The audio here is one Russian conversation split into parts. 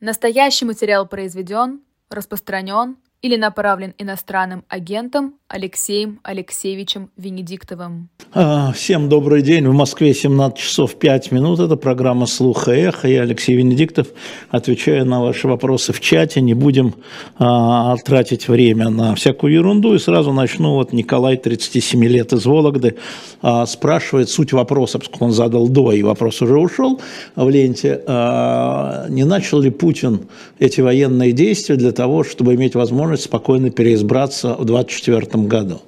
Настоящий материал произведен, распространен или направлен иностранным агентом Алексеем Алексеевичем Венедиктовым. А, всем добрый день. В Москве 17 часов 5 минут. Это программа «Слуха эхо». Я Алексей Венедиктов. Отвечаю на ваши вопросы в чате. Не будем а, тратить время на всякую ерунду. И сразу начну. Вот Николай, 37 лет, из Вологды, а, спрашивает суть вопроса, поскольку он задал до, и вопрос уже ушел в ленте. А, не начал ли Путин эти военные действия для того, чтобы иметь возможность спокойно переизбраться в 2024 году.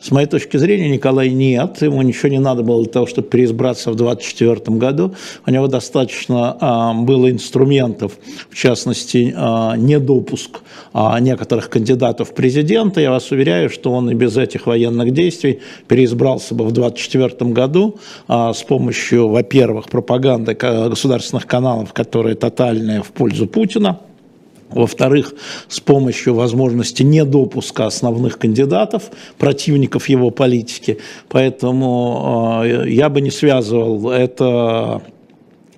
С моей точки зрения, Николай нет, ему ничего не надо было для того, чтобы переизбраться в 2024 году. У него достаточно а, было инструментов, в частности, а, недопуск а, некоторых кандидатов в президенты. Я вас уверяю, что он и без этих военных действий переизбрался бы в 2024 году а, с помощью, во-первых, пропаганды государственных каналов, которые тотальные в пользу Путина, во-вторых, с помощью возможности недопуска основных кандидатов, противников его политики. Поэтому э, я бы не связывал это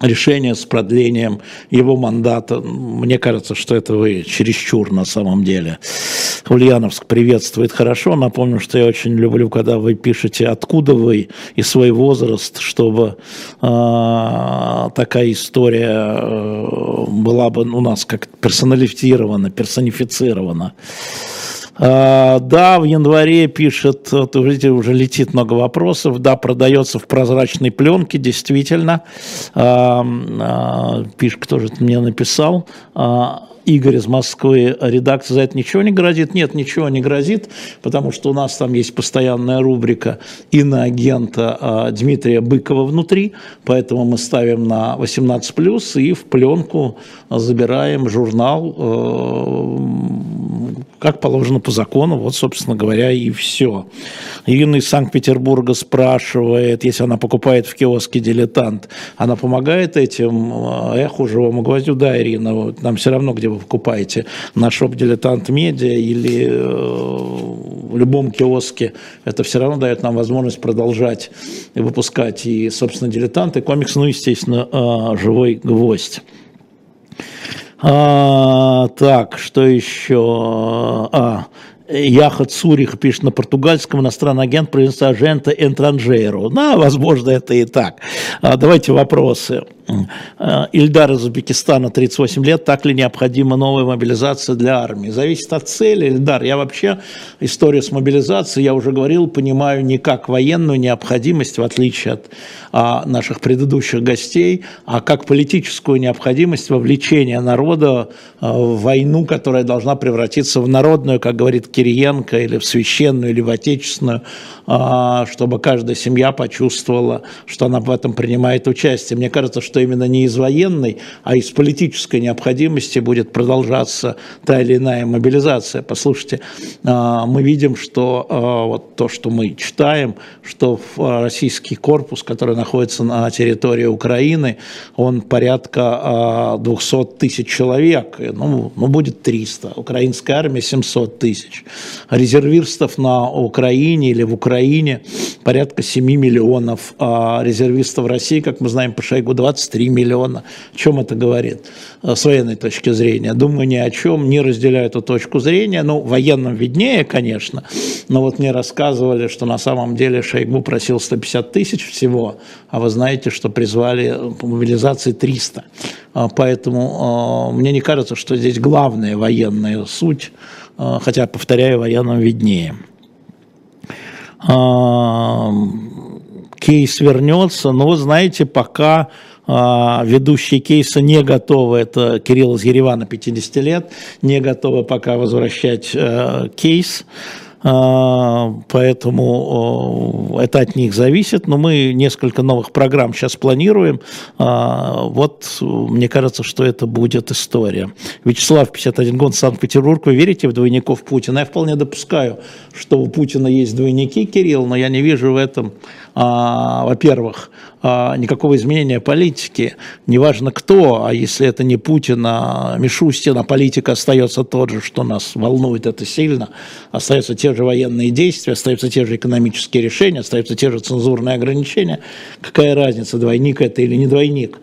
решение с продлением его мандата. Мне кажется, что это вы чересчур на самом деле. Ульяновск приветствует хорошо. Напомню, что я очень люблю, когда вы пишете, откуда вы и свой возраст, чтобы э, такая история э, была бы у нас как персонализирована, персонифицирована. А, да, в январе пишет, вот, видите, уже летит много вопросов. Да, продается в прозрачной пленке, действительно. А, а, пишет, кто же мне написал. Игорь из Москвы, редакция за это ничего не грозит? Нет, ничего не грозит, потому что у нас там есть постоянная рубрика иноагента Дмитрия Быкова внутри, поэтому мы ставим на 18+, и в пленку забираем журнал э, как положено по закону, вот, собственно говоря, и все. Ирина из Санкт-Петербурга спрашивает, если она покупает в киоске «Дилетант», она помогает этим эху живому гвоздю? Да, Ирина, нам все равно, где вы покупаете, на шоп «Дилетант Медиа» или э, в любом киоске, это все равно дает нам возможность продолжать выпускать и, собственно, «Дилетант», и комикс, ну, естественно, э, «Живой гвоздь». А, так, что еще? А, Яха Цурих пишет на португальском, иностранный агент произносит агента Энтранжейру. Да, возможно, это и так. А, давайте вопросы. Э, Ильдар из Узбекистана, 38 лет, так ли необходима новая мобилизация для армии? Зависит от цели, Ильдар. Я вообще историю с мобилизацией, я уже говорил, понимаю не как военную необходимость, в отличие от а, наших предыдущих гостей, а как политическую необходимость вовлечения народа а, в войну, которая должна превратиться в народную, как говорит Кириенко, или в священную, или в отечественную, а, чтобы каждая семья почувствовала, что она в этом принимает участие. Мне кажется, что именно не из военной, а из политической необходимости будет продолжаться та или иная мобилизация. Послушайте, а, мы видим, что а, вот то, что мы читаем, что российский корпус, который находится на территории Украины, он порядка 200 тысяч человек, ну, ну будет 300, украинская армия 700 тысяч, резервистов на Украине или в Украине порядка 7 миллионов, а резервистов России, как мы знаем по Шойгу, 23 миллиона. О чем это говорит э, с военной точки зрения? Думаю, ни о чем, не разделяю эту точку зрения. Ну, военным виднее, конечно, но вот мне рассказывали, что на самом деле Шойгу просил 150 тысяч всего, а вы знаете, что призвали по мобилизации 300. А, поэтому мне не кажется, что здесь главная военная суть, хотя, повторяю, военным виднее кейс вернется, но, знаете, пока ведущие кейса не готовы, это Кирилл из Еревана, 50 лет, не готовы пока возвращать э, кейс. А, поэтому это от них зависит, но мы несколько новых программ сейчас планируем. А, вот мне кажется, что это будет история. Вячеслав, 51 год, Санкт-Петербург. Вы верите в двойников Путина? Я вполне допускаю, что у Путина есть двойники, Кирилл, но я не вижу в этом, а, во-первых, никакого изменения политики. Неважно кто, а если это не Путин, а Мишустин, а политика остается тот же, что нас волнует это сильно, остаются те же военные действия, остаются те же экономические решения, остаются те же цензурные ограничения. Какая разница, двойник это или не двойник?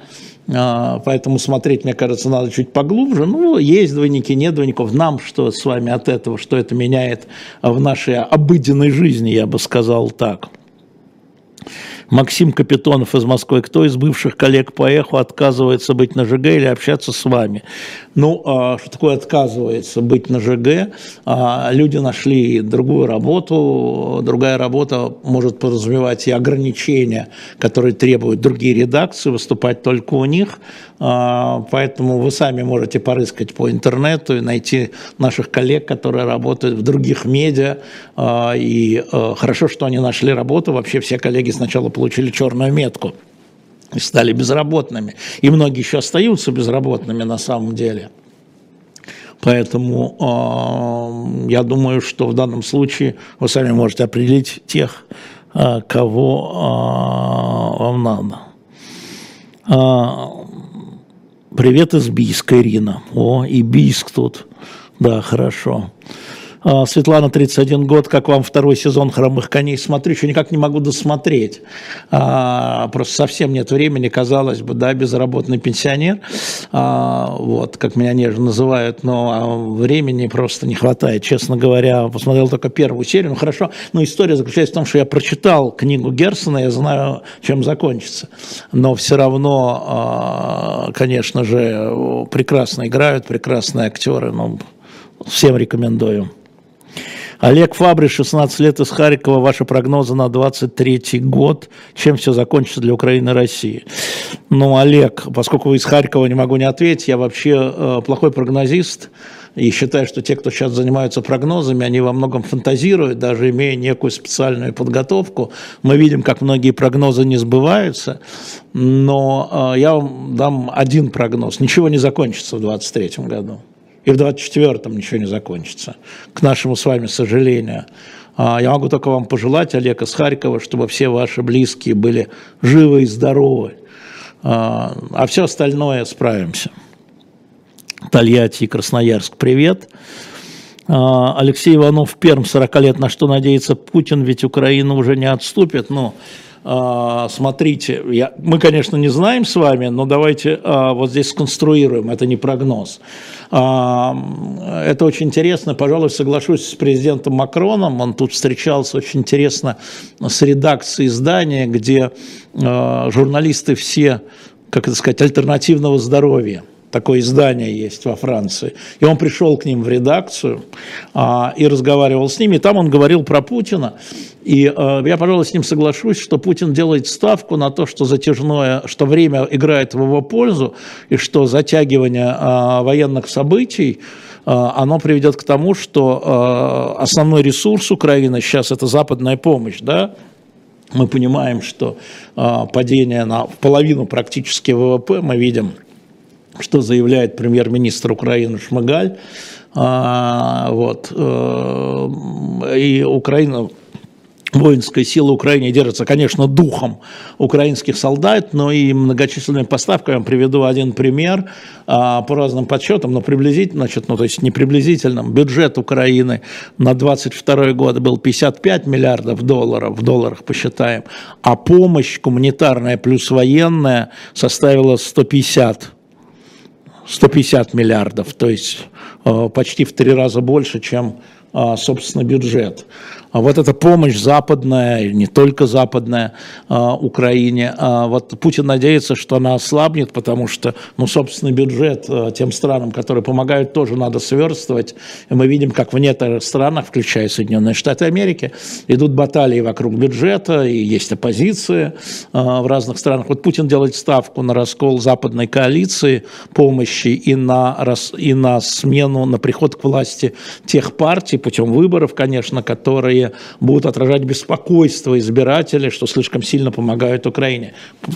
а, поэтому смотреть, мне кажется, надо чуть поглубже. Ну, есть двойники, нет двойников. Нам что с вами от этого, что это меняет в нашей обыденной жизни, я бы сказал так. Максим Капитонов из Москвы. Кто из бывших коллег по эху отказывается быть на ЖГ или общаться с вами? Ну, а, что такое отказывается быть на ЖГ? А, люди нашли другую работу. Другая работа может подразумевать и ограничения, которые требуют другие редакции, выступать только у них. А, поэтому вы сами можете порыскать по интернету и найти наших коллег, которые работают в других медиа. И хорошо, что они нашли работу. Вообще все коллеги сначала получили черную метку и стали безработными. И многие еще остаются безработными на самом деле. Поэтому э, я думаю, что в данном случае вы сами можете определить тех, э, кого э, вам надо. Э, привет из Бийска, Ирина. О, и Бийск тут. Да, хорошо. А, Светлана, 31 год, как вам второй сезон «Хромых коней»? Смотрю, еще никак не могу досмотреть. А, просто совсем нет времени, казалось бы, да, безработный пенсионер, а, вот, как меня нежно называют, но времени просто не хватает, честно говоря. Посмотрел только первую серию, ну хорошо, но история заключается в том, что я прочитал книгу Герсона, я знаю, чем закончится. Но все равно, конечно же, прекрасно играют, прекрасные актеры, ну, всем рекомендую. Олег Фабри, 16 лет из Харькова. Ваши прогнозы на 23 год. Чем все закончится для Украины и России? Ну, Олег, поскольку вы из Харькова, не могу не ответить. Я вообще э, плохой прогнозист. И считаю, что те, кто сейчас занимаются прогнозами, они во многом фантазируют, даже имея некую специальную подготовку. Мы видим, как многие прогнозы не сбываются. Но э, я вам дам один прогноз. Ничего не закончится в 2023 году и в 24-м ничего не закончится, к нашему с вами сожалению. А, я могу только вам пожелать, Олег из Харькова, чтобы все ваши близкие были живы и здоровы, а, а все остальное справимся. Тольятти и Красноярск, привет. А, Алексей Иванов, Перм, 40 лет, на что надеется Путин, ведь Украина уже не отступит, но... Ну, смотрите, я, мы, конечно, не знаем с вами, но давайте вот здесь сконструируем, это не прогноз. А, это очень интересно, пожалуй, соглашусь с президентом Макроном, он тут встречался очень интересно с редакцией издания, где журналисты все, как это сказать, альтернативного здоровья – такое издание есть во Франции. И он пришел к ним в редакцию а, и разговаривал с ними. И там он говорил про Путина. И а, я, пожалуй, с ним соглашусь, что Путин делает ставку на то, что затяжное, что время играет в его пользу, и что затягивание а, военных событий а, оно приведет к тому, что основной ресурс Украины сейчас это западная помощь, да, мы понимаем, что э, падение на половину практически ВВП мы видим что заявляет премьер-министр Украины Шмыгаль. А, вот, э, и Украина, воинская сила Украины держится, конечно, духом украинских солдат, но и многочисленными поставками. Я приведу один пример а, по разным подсчетам, но приблизительно, значит, ну, то есть не приблизительным, бюджет Украины на 22 год был 55 миллиардов долларов, в долларах посчитаем, а помощь гуманитарная плюс военная составила 150 150 миллиардов, то есть э, почти в три раза больше, чем, э, собственно, бюджет. А вот эта помощь западная, не только западная а, Украине, а вот Путин надеется, что она ослабнет, потому что, ну, собственный бюджет тем странам, которые помогают, тоже надо сверстывать. И мы видим, как в некоторых странах, включая Соединенные Штаты Америки, идут баталии вокруг бюджета, и есть оппозиция в разных странах. Вот Путин делает ставку на раскол западной коалиции помощи и на, и на смену, на приход к власти тех партий путем выборов, конечно, которые которые будут отражать беспокойство избирателей, что слишком сильно помогают Украине.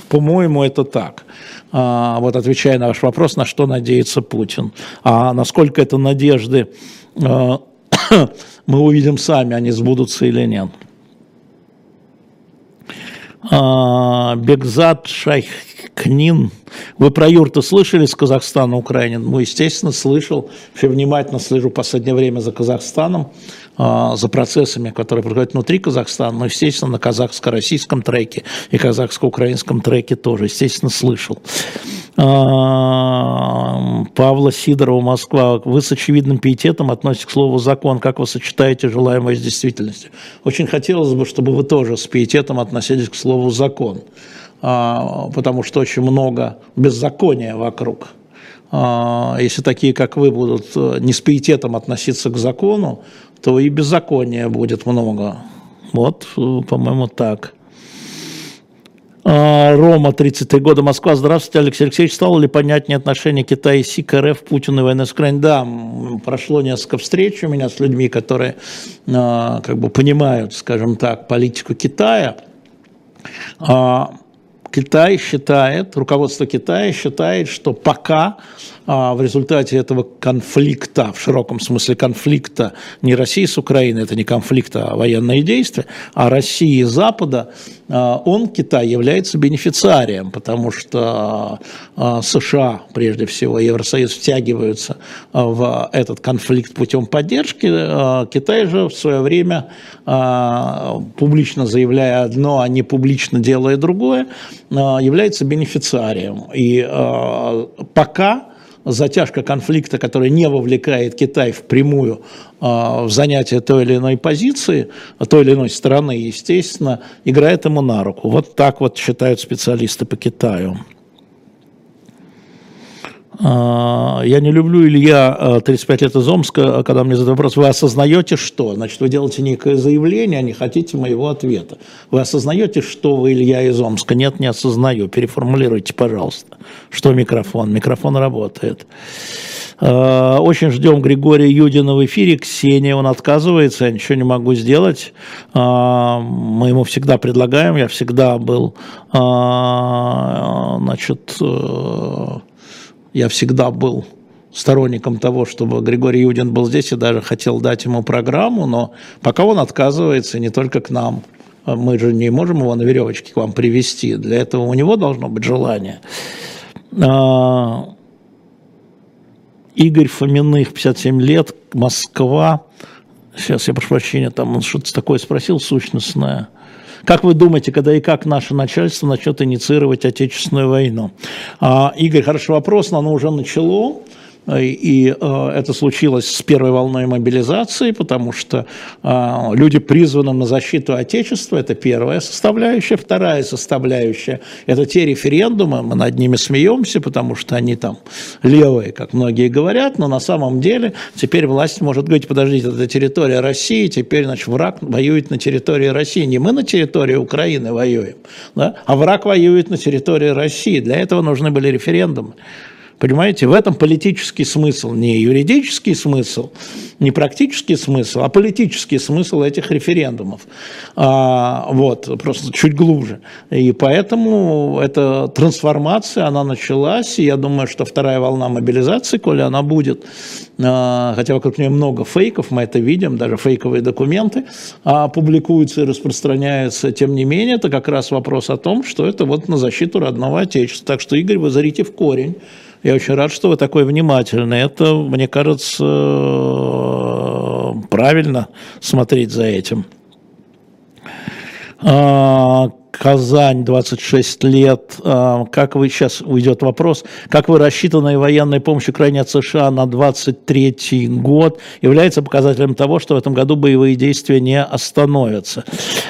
По-моему, это так. А, вот отвечая на ваш вопрос, на что надеется Путин. А насколько это надежды а, мы увидим сами, они сбудутся или нет. А, Бекзат Шайхкнин. Вы про юрты слышали с Казахстана, Украине? Ну, естественно, слышал. Вообще внимательно слежу в последнее время за Казахстаном. А, за процессами, которые происходят внутри Казахстана, но, естественно, на казахско-российском треке и казахско-украинском треке тоже, естественно, слышал. А, Павла Сидорова, Москва. Вы с очевидным пиететом относитесь к слову «закон». Как вы сочетаете желаемое с действительностью? Очень хотелось бы, чтобы вы тоже с пиететом относились к слову «закон», а, потому что очень много беззакония вокруг. Если такие, как вы, будут э, не с пиететом относиться к закону, то и беззакония будет много. Вот, по-моему, так. А, Рома, 33 года, Москва. Здравствуйте, Алексей Алексеевич. Стало ли понятнее отношение Китая и СИК Путина и войны с Украиной? Да, прошло несколько встреч у меня с людьми, которые а, как бы понимают, скажем так, политику Китая. А, Китай считает, руководство Китая считает, что пока а, в результате этого конфликта, в широком смысле конфликта, не России с Украиной, это не конфликт, а военные действия, а России и Запада, а, он, Китай, является бенефициарием, потому что а, США, прежде всего, Евросоюз втягиваются в этот конфликт путем поддержки. Китай же в свое время, публично заявляя одно, а не публично делая другое, является бенефициарием. И пока затяжка конфликта, которая не вовлекает Китай впрямую а, в занятие той или иной позиции, той или иной стороны, естественно, играет ему на руку. Вот так вот считают специалисты по Китаю. А, я не люблю Илья, 35 лет из Омска, когда мне задают вопрос, вы осознаете что? Значит, вы делаете некое заявление, а не хотите моего ответа. Вы осознаете, что вы Илья из Омска? Нет, не осознаю. Переформулируйте, пожалуйста. Что микрофон? Микрофон работает. А, очень ждем Григория Юдина в эфире. Ксения, он отказывается, я ничего не могу сделать. А, мы ему всегда предлагаем, я всегда был, значит, э, я всегда был сторонником того, чтобы Григорий Юдин был здесь и даже хотел дать ему программу, но пока он отказывается не только к нам. Мы же не можем его на веревочке к вам привести. Для этого у него должно быть желание. А, Игорь Фоминых, 57 лет, Москва. Сейчас я прошу прощения, там он что-то такое спросил сущностное. Как вы думаете, когда и как наше начальство начнет инициировать Отечественную войну? А, Игорь, хороший вопрос, но оно уже начало. И э, это случилось с первой волной мобилизации, потому что э, люди призваны на защиту Отечества, это первая составляющая. Вторая составляющая – это те референдумы, мы над ними смеемся, потому что они там левые, как многие говорят, но на самом деле теперь власть может говорить, подождите, это территория России, теперь, значит, враг воюет на территории России. Не мы на территории Украины воюем, да? а враг воюет на территории России. Для этого нужны были референдумы. Понимаете, в этом политический смысл, не юридический смысл, не практический смысл, а политический смысл этих референдумов. А, вот, просто чуть глубже. И поэтому эта трансформация, она началась, и я думаю, что вторая волна мобилизации, коли она будет, а, хотя вокруг нее много фейков, мы это видим, даже фейковые документы а, публикуются и распространяются, тем не менее, это как раз вопрос о том, что это вот на защиту родного Отечества. Так что, Игорь, вы зарите в корень. Я очень рад, что вы такой внимательный. Это, мне кажется, правильно смотреть за этим. Казань, 26 лет. А, как вы, сейчас уйдет вопрос, как вы рассчитанная военная помощь Украине от США на 23 год является показателем того, что в этом году боевые действия не остановятся?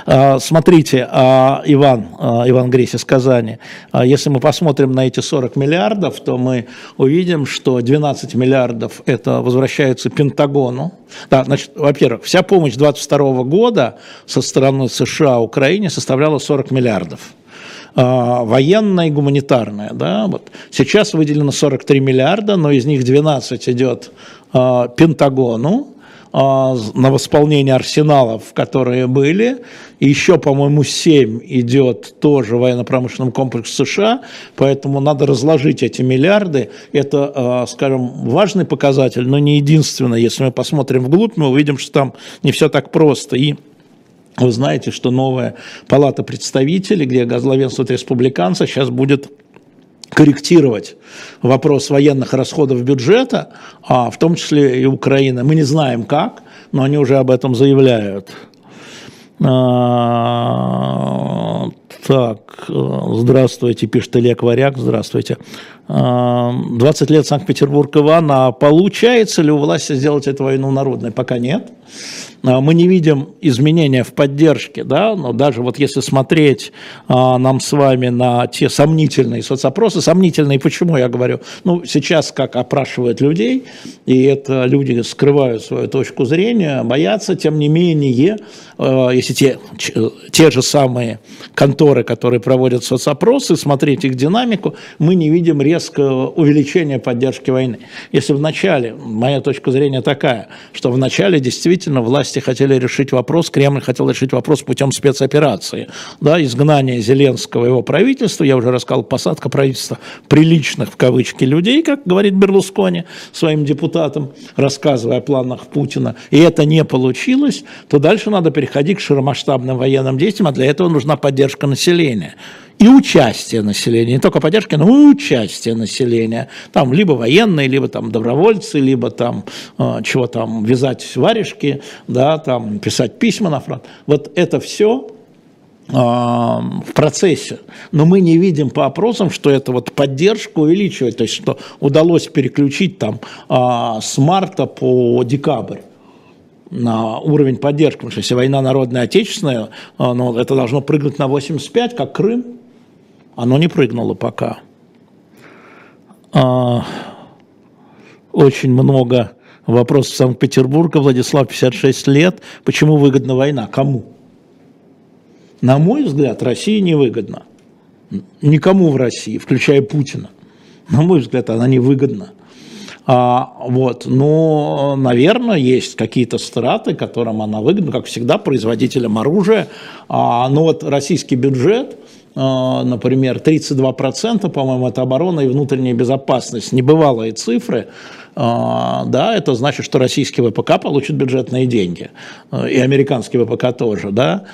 А, смотрите, а, Иван, Иван Гресь из Казани, если мы посмотрим на эти 40 миллиардов, то мы увидим, что 12 миллиардов это возвращаются Пентагону. Да, значит, во-первых, вся помощь 22 года со стороны США Украине составляла 40 миллиардов а, военная и гуманитарная. Да? Вот. Сейчас выделено 43 миллиарда, но из них 12 идет э, Пентагону э, на восполнение арсеналов, которые были. И еще, по-моему, 7 идет тоже военно-промышленным комплексу США, поэтому надо разложить эти миллиарды. Это, скажем, важный показатель, но не единственный. Если мы посмотрим вглубь, мы увидим, что там не все так просто. И вы знаете, что новая палата представителей, где главенствует республиканцы, сейчас будет корректировать вопрос военных расходов бюджета, а в том числе и Украины. Мы не знаем как, но они уже об этом заявляют. А, Так, э, здравствуйте, пишет Илья Кваряк, здравствуйте. 20 лет Санкт-Петербург, Иван, а получается ли у власти сделать эту войну народной? Пока нет. А, мы не видим изменения в поддержке, да, но даже вот если смотреть а, нам с вами на те сомнительные соцопросы, сомнительные почему, я говорю, ну, сейчас как опрашивают людей, и это люди скрывают свою точку зрения, боятся, тем не менее, а, если те, те же самые конторы, которые проводят соцопросы, смотреть их динамику, мы не видим резкого увеличения поддержки войны. Если в начале, моя точка зрения такая, что в начале действительно власти хотели решить вопрос, Кремль хотел решить вопрос путем спецоперации. Да, изгнание Зеленского и его правительства, я уже рассказал, посадка правительства приличных, в кавычки, людей, как говорит Берлускони своим депутатам, рассказывая о планах Путина, и это не получилось, то дальше надо переходить к широкомасштабным военным действиям, а для этого нужна поддержка населения и участие населения, не только поддержки, но и участие населения. Там либо военные, либо там добровольцы, либо там э, чего там, вязать варежки, да, там писать письма на фронт. Вот это все а, в процессе, но мы не видим по опросам, что это вот поддержка увеличивает, то есть что удалось переключить там а, с марта по декабрь на уровень поддержки, потому что если война народная отечественная, ну, это должно прыгнуть на 85, как Крым, оно не прыгнуло пока. А, очень много вопросов Санкт-Петербурга. Владислав, 56 лет. Почему выгодна война? Кому? На мой взгляд, России невыгодна. Никому в России, включая Путина. На мой взгляд, она невыгодна. А, вот, но, наверное, есть какие-то страты, которым она выгодна, как всегда, производителям оружия. А, но вот российский бюджет – например, 32%, по-моему, это оборона и внутренняя безопасность, небывалые цифры, а, да, это значит, что российский ВПК получит бюджетные деньги, а, и американский ВПК тоже, да.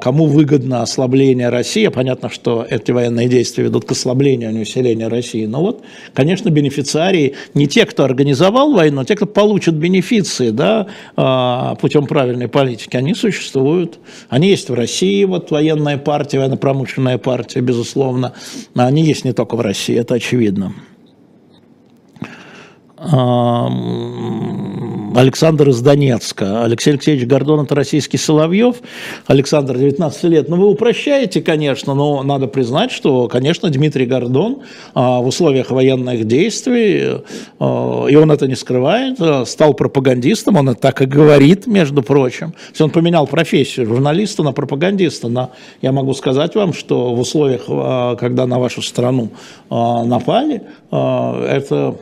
Кому выгодно ослабление России, понятно, что эти военные действия ведут к ослаблению, а не усилению России, но вот, конечно, бенефициарии не те, кто организовал войну, а те, кто получит бенефиции, да, путем правильной политики, они существуют, они есть в России, вот военная партия, военно-промышленная партия, безусловно, они есть не только в России, это очевидно. Александр из Донецка. Алексей Алексеевич Гордон – это российский Соловьев. Александр, 19 лет. Ну, вы упрощаете, конечно, но надо признать, что, конечно, Дмитрий Гордон а, в условиях военных действий, а, и он это не скрывает, а, стал пропагандистом, он это так и говорит, между прочим. То есть он поменял профессию журналиста на пропагандиста. На, я могу сказать вам, что в условиях, когда на вашу страну напали, это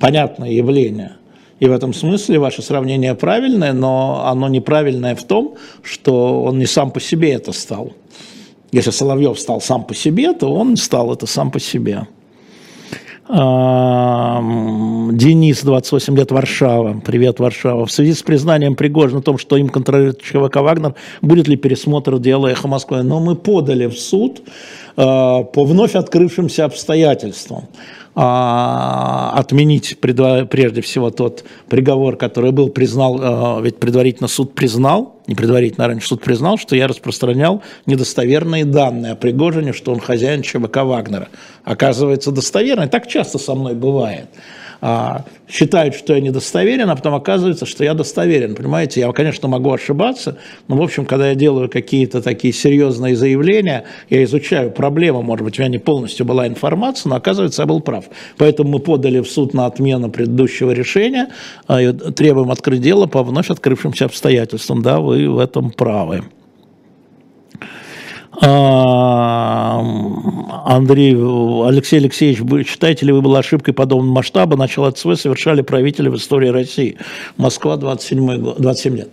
понятное явление. И в этом смысле ваше сравнение правильное, но оно неправильное в том, что он не сам по себе это стал. Если Соловьев стал сам по себе, то он стал это сам по себе. Денис, 28 лет, Варшава. Привет, Варшава. В связи с признанием Пригожина о том, что им контролирует ЧВК «Вагнер», будет ли пересмотр дела «Эхо Москвы»? Но мы подали в суд э, по вновь открывшимся обстоятельствам а, отменить прежде всего тот приговор, который был признал, а, ведь предварительно суд признал, не предварительно, а раньше суд признал, что я распространял недостоверные данные о Пригожине, что он хозяин ЧВК Вагнера. Оказывается, достоверно. Так часто со мной бывает а, считают, что я недостоверен, а потом оказывается, что я достоверен. Понимаете, я, конечно, могу ошибаться, но, в общем, когда я делаю какие-то такие серьезные заявления, я изучаю проблему, может быть, у меня не полностью была информация, но оказывается, я был прав. Поэтому мы подали в суд на отмену предыдущего решения, а, требуем открыть дело по вновь открывшимся обстоятельствам. Да, вы в этом правы. А, Андрей, Алексей Алексеевич, вы считаете ли вы была ошибкой подобного масштаба? Начало ЦВ совершали правители в истории России. Москва 27, 27 лет.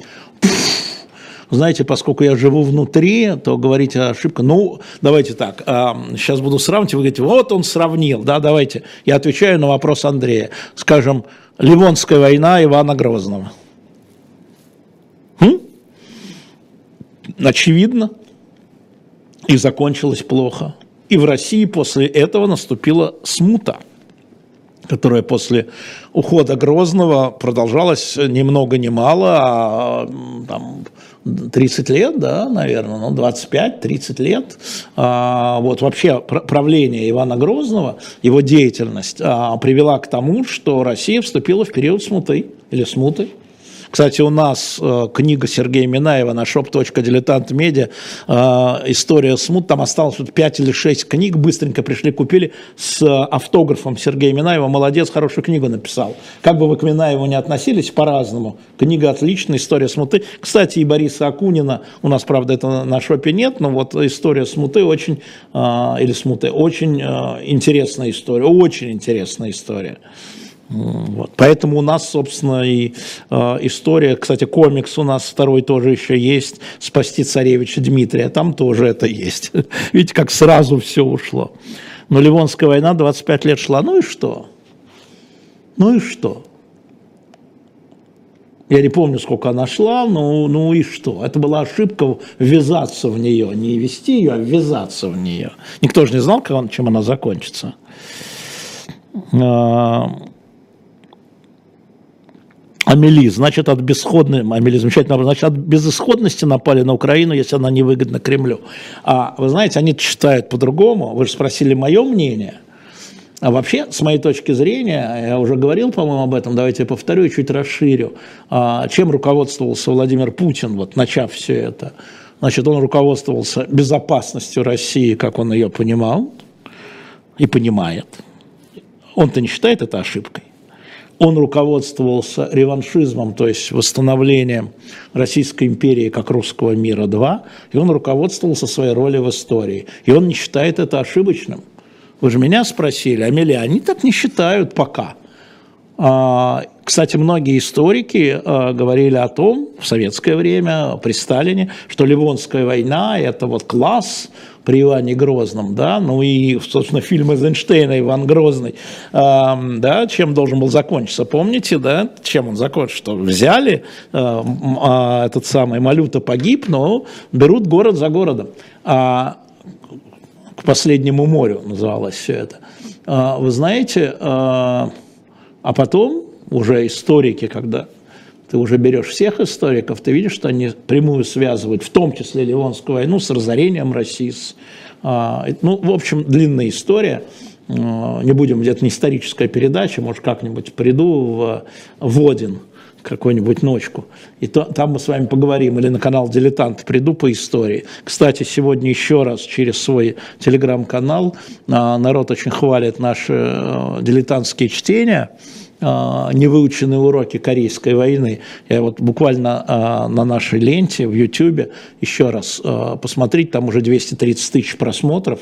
Знаете, поскольку я живу внутри, то говорить о ошибке. Ну, давайте так, сейчас буду сравнивать, вы говорите, вот он сравнил, да, давайте. Я отвечаю на вопрос Андрея. Скажем, Ливонская война Ивана Грозного. Хм? Очевидно и закончилось плохо. И в России после этого наступила смута. которая после ухода Грозного продолжалась ни много ни мало, а там, 30 лет, да, наверное, ну, 25-30 лет. А, вот вообще правление Ивана Грозного, его деятельность а, привела к тому, что Россия вступила в период смуты или смуты. Кстати, у нас э, книга Сергея Минаева на shop.diletant.media э, «История смут», там осталось вот 5 или 6 книг, быстренько пришли, купили с автографом Сергея Минаева. Молодец, хорошую книгу написал. Как бы вы к Минаеву не относились, по-разному. Книга отличная, «История смуты». Кстати, и Бориса Акунина, у нас, правда, это на шопе нет, но вот «История смуты» очень, э, или смуты, очень э, интересная история, очень интересная история. Вот. Поэтому у нас, собственно, и э, история, кстати, комикс у нас второй тоже еще есть, «Спасти царевича Дмитрия», там тоже это есть. Видите, как сразу все ушло. Но Ливонская война 25 лет шла, ну и что? Ну и что? Я не помню, сколько она шла, но ну и что? Это была ошибка ввязаться в нее, не вести ее, а ввязаться в нее. Никто же не знал, чем она закончится. Амели, значит, от бесходной, Амели замечательно, значит, от безысходности напали на Украину, если она невыгодна Кремлю. А вы знаете, они читают по-другому. Вы же спросили мое мнение. А вообще, с моей точки зрения, я уже говорил, по-моему, об этом, давайте я повторю и чуть расширю. А, чем руководствовался Владимир Путин, вот начав все это? Значит, он руководствовался безопасностью России, как он ее понимал и понимает. Он-то не считает это ошибкой он руководствовался реваншизмом, то есть восстановлением Российской империи как русского мира 2, и он руководствовался своей ролью в истории. И он не считает это ошибочным. Вы же меня спросили, Амелия, они так не считают пока. А, кстати, многие историки а, говорили о том в советское время, при Сталине, что Ливонская война – это вот класс при Иване Грозном, да, ну и, собственно, фильм Эйзенштейна «Иван Грозный», э, да, чем должен был закончиться, помните, да, чем он закончился, что взяли, э, э, этот самый Малюта погиб, но берут город за городом, а, к последнему морю называлось все это. А, вы знаете, а, а потом уже историки, когда ты уже берешь всех историков, ты видишь, что они прямую связывают, в том числе Ливонскую войну, с разорением России. С, а, ну, в общем, длинная история. А, не будем, где-то не историческая передача, может, как-нибудь приду в, в Один какую-нибудь ночку. И то, там мы с вами поговорим, или на канал «Дилетант» приду по истории. Кстати, сегодня еще раз через свой телеграм-канал а, народ очень хвалит наши а, дилетантские чтения – невыученные уроки Корейской войны. Я вот буквально а, на нашей ленте в YouTube еще раз а, посмотреть, там уже 230 тысяч просмотров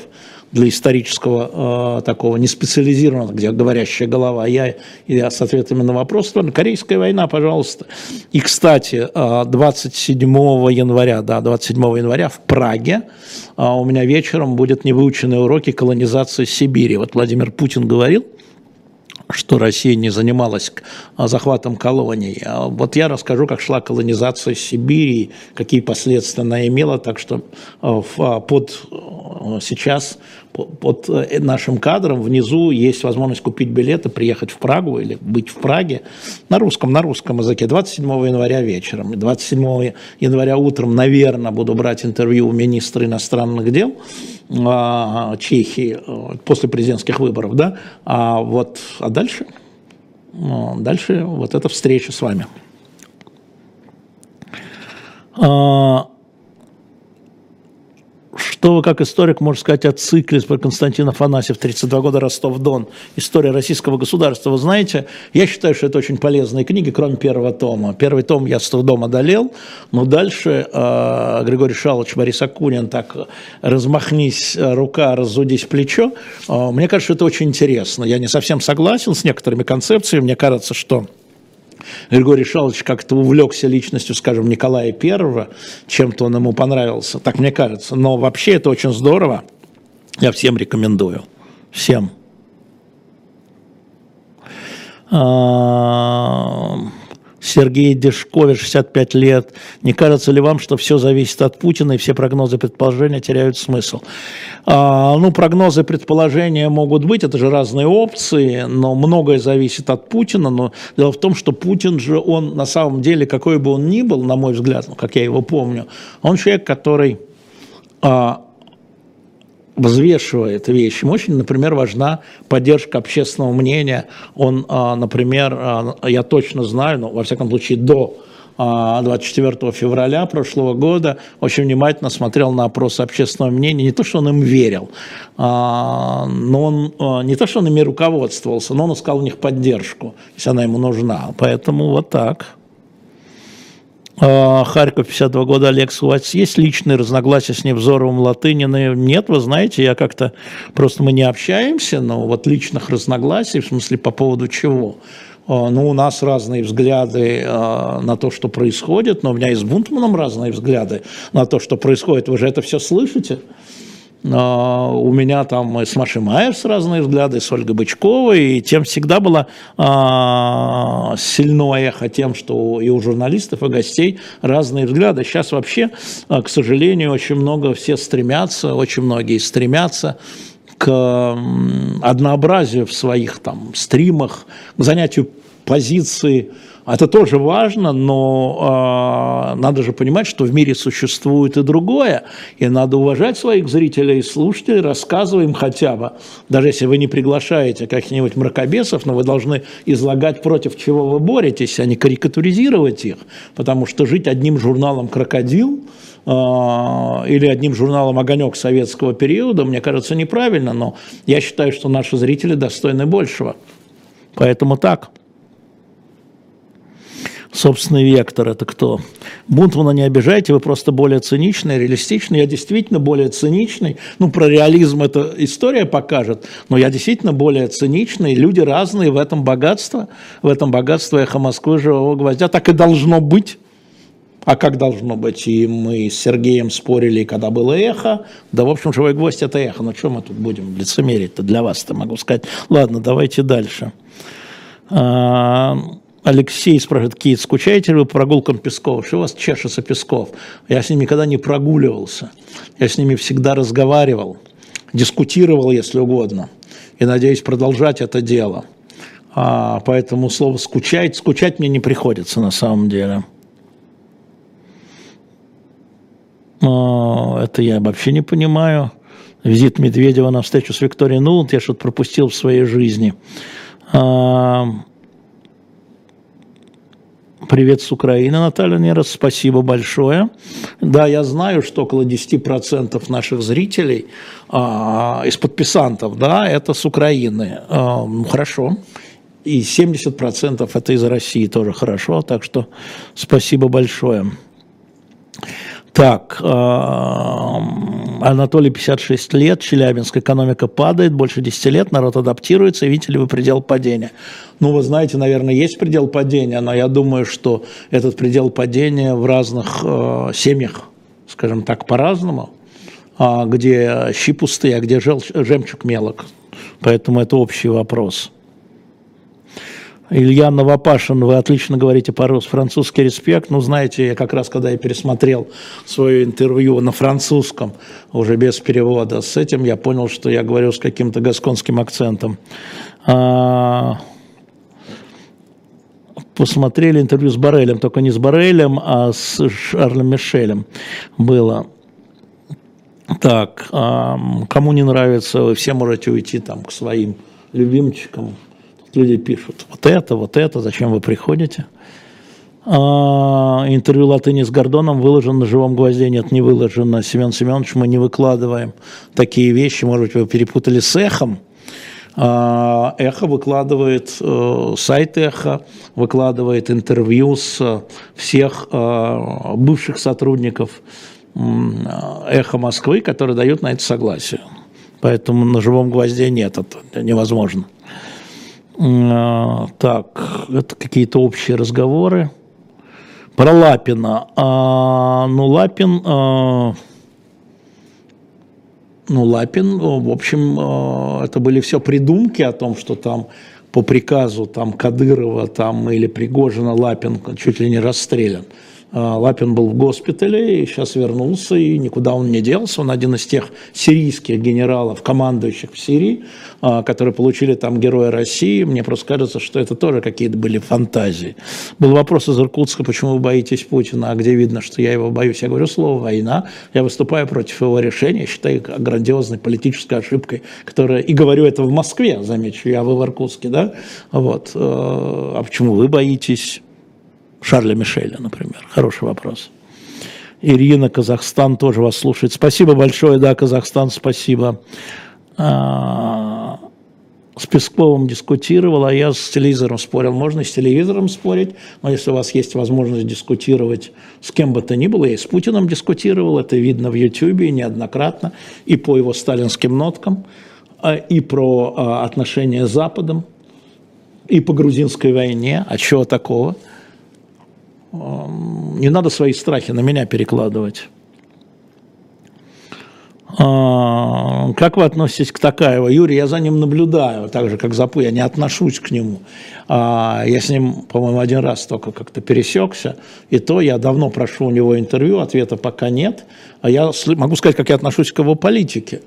для исторического такого неспециализированного, где говорящая голова, я, я с ответами на вопросы. Корейская война, пожалуйста. И, кстати, 27 января, да, 27 января в Праге у меня вечером будет невыученные уроки колонизации Сибири. Вот Владимир Путин говорил, что Россия не занималась а, захватом колоний. А вот я расскажу, как шла колонизация Сибири, какие последствия она имела, так что а, под сейчас под э, нашим кадром внизу есть возможность купить билеты, приехать в Прагу или быть в Праге на русском, на русском языке 27 января вечером. 27 января утром, наверное, буду брать интервью у министра иностранных дел а, Чехии э, после президентских выборов, да, а вот, а дальше, ну, дальше вот эта встреча с вами. Что вы, как историк, можете сказать о цикле про Константин Афанасьев, 32 года, Ростов-Дон, история российского государства? Вы знаете, я считаю, что это очень полезные книги, кроме первого тома. Первый том я с трудом одолел, но дальше э, Григорий Шалович, Борис Акунин, так размахнись рука, разудись плечо. Э, мне кажется, это очень интересно. Я не совсем согласен с некоторыми концепциями. Мне кажется, что Григорий Шалович как-то увлекся личностью, скажем, Николая Первого, чем-то он ему понравился, так мне кажется. Но вообще это очень здорово, я всем рекомендую, всем. Сергей Дешкович, 65 лет. Не кажется ли вам, что все зависит от Путина и все прогнозы предположения теряют смысл? А, ну, прогнозы предположения могут быть, это же разные опции, но многое зависит от Путина. Но дело в том, что Путин же, он на самом деле, какой бы он ни был, на мой взгляд, ну, как я его помню, он человек, который а, взвешивает вещи. Ему очень, например, важна поддержка общественного мнения. Он, а, например, а, я точно знаю, но во всяком случае до 24 а, февраля прошлого года очень внимательно смотрел на опрос общественного мнения. Не то, что он им верил, но он не то, что он ими руководствовался, но он искал у них поддержку, если она ему нужна. Поэтому вот так. А, Харьков, 52 года, Алекс, у вас есть личные разногласия с Невзоровым, Латыниной? Нет, вы знаете, я как-то, просто мы не общаемся, но вот личных разногласий, в смысле, по поводу чего? А, ну, у нас разные взгляды а, на то, что происходит, но у меня и с Бунтманом разные взгляды на то, что происходит. Вы же это все слышите? А, у меня там с Машей Майерс разные взгляды, с Ольгой Бычковой, и тем всегда было а, сильное эхо тем, что и у журналистов, и гостей разные взгляды. Сейчас вообще, а, к сожалению, очень много все стремятся, очень многие стремятся к однообразию в своих там стримах, к занятию позиции. Это тоже важно, но э, надо же понимать, что в мире существует и другое, и надо уважать своих зрителей и слушателей, рассказываем хотя бы, даже если вы не приглашаете каких-нибудь мракобесов, но вы должны излагать, против чего вы боретесь, а не карикатуризировать их, потому что жить одним журналом «Крокодил» э, или одним журналом «Огонек» советского периода, мне кажется, неправильно, но я считаю, что наши зрители достойны большего. Поэтому так собственный вектор. Это кто? Бунтмана не обижайте, вы просто более циничный, реалистичный. Я действительно более циничный. Ну, про реализм эта история покажет, но я действительно более циничный. Люди разные, в этом богатство. В этом богатство эхо Москвы, живого гвоздя. Так и должно быть. А как должно быть? И мы с Сергеем спорили, когда было эхо. Да, в общем, живой гвоздь – это эхо. Ну, что мы тут будем лицемерить-то для вас-то, могу сказать. Ладно, давайте дальше. Алексей спрашивает, Кит, скучаете ли вы по прогулкам Песков? Что у вас чешется Песков? Я с ними никогда не прогуливался. Я с ними всегда разговаривал, дискутировал, если угодно. И надеюсь продолжать это дело. А, поэтому слово «скучать», скучать мне не приходится на самом деле. А, это я вообще не понимаю. Визит Медведева на встречу с Викторией Нуланд я что-то пропустил в своей жизни. А, Привет с Украины, Наталья Нерас, спасибо большое. Да, я знаю, что около 10% наших зрителей а, из подписантов, да, это с Украины. А, ну, хорошо. И 70% это из России тоже хорошо, так что спасибо большое. Так, Анатолий, 56 лет, Челябинск, экономика падает, больше 10 лет, народ адаптируется, видите ли вы предел падения? Ну, вы знаете, наверное, есть предел падения, но я думаю, что этот предел падения в разных э, семьях, скажем так, по-разному, а где щи пустые, а где жемчуг мелок. Поэтому это общий вопрос. Илья Новопашин, вы отлично говорите по-русски, французский респект. Ну, знаете, я как раз, когда я пересмотрел свое интервью на французском, уже без перевода, с этим я понял, что я говорю с каким-то гасконским акцентом. А... Посмотрели интервью с Барелем, только не с Барелем, а с Шарлем Мишелем было. Так, кому не нравится, вы все можете уйти там к своим любимчикам, люди пишут, вот это, вот это, зачем вы приходите? А, интервью Латыни с Гордоном выложено на живом гвозде, нет, не выложено. Семен Семенович, мы не выкладываем такие вещи, может быть, вы перепутали с эхом. А, эхо выкладывает, э, сайт Эхо выкладывает интервью с всех э, бывших сотрудников Эхо Москвы, которые дают на это согласие. Поэтому на живом гвозде нет, это невозможно. А, так, это какие-то общие разговоры. Про Лапина. А, ну, Лапин... А, ну, Лапин, в общем, это были все придумки о том, что там по приказу там Кадырова там, или Пригожина Лапин чуть ли не расстрелян. А, Лапин был в госпитале и сейчас вернулся, и никуда он не делся. Он один из тех сирийских генералов, командующих в Сирии, а, которые получили там Героя России. Мне просто кажется, что это тоже какие-то были фантазии. Был вопрос из Иркутска, почему вы боитесь Путина, а где видно, что я его боюсь. Я говорю слово «война». Я выступаю против его решения, я считаю грандиозной политической ошибкой, которая... И говорю это в Москве, замечу, я вы в Иркутске, да? Вот. Э, а почему вы боитесь? Шарля Мишеля, например? Хороший вопрос. Ирина, Казахстан тоже вас слушает. Спасибо большое, да, Казахстан, спасибо. А, с Песковым дискутировал, а я с телевизором спорил. Можно с телевизором спорить, но если у вас есть возможность дискутировать с кем бы то ни было, я и с Путиным дискутировал, это видно в Ютьюбе неоднократно, и по его сталинским ноткам, а, и про а, отношения с Западом, и по грузинской войне, а чего такого – не надо свои страхи на меня перекладывать. А, как вы относитесь к Такаеву? Юрий, я за ним наблюдаю, так же, как Запу, я не отношусь к нему. А, я с ним, по-моему, один раз только как-то пересекся, и то я давно прошу у него интервью, ответа пока нет. А я могу сказать, как я отношусь к его политике.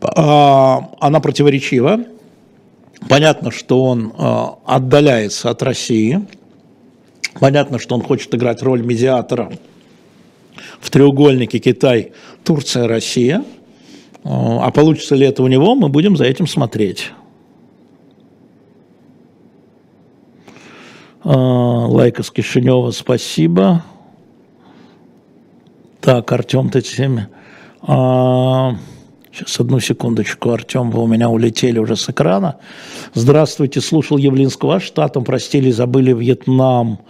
Она противоречива. Понятно, что он отдаляется от России – Понятно, что он хочет играть роль медиатора в треугольнике Китай, Турция, Россия. А получится ли это у него, мы будем за этим смотреть. А, лайк из Кишинева, спасибо. Так, Артем Т7. Сейчас, одну секундочку, Артем, вы у меня улетели уже с экрана. Здравствуйте, слушал Явлинского, штатом простили, забыли Вьетнам,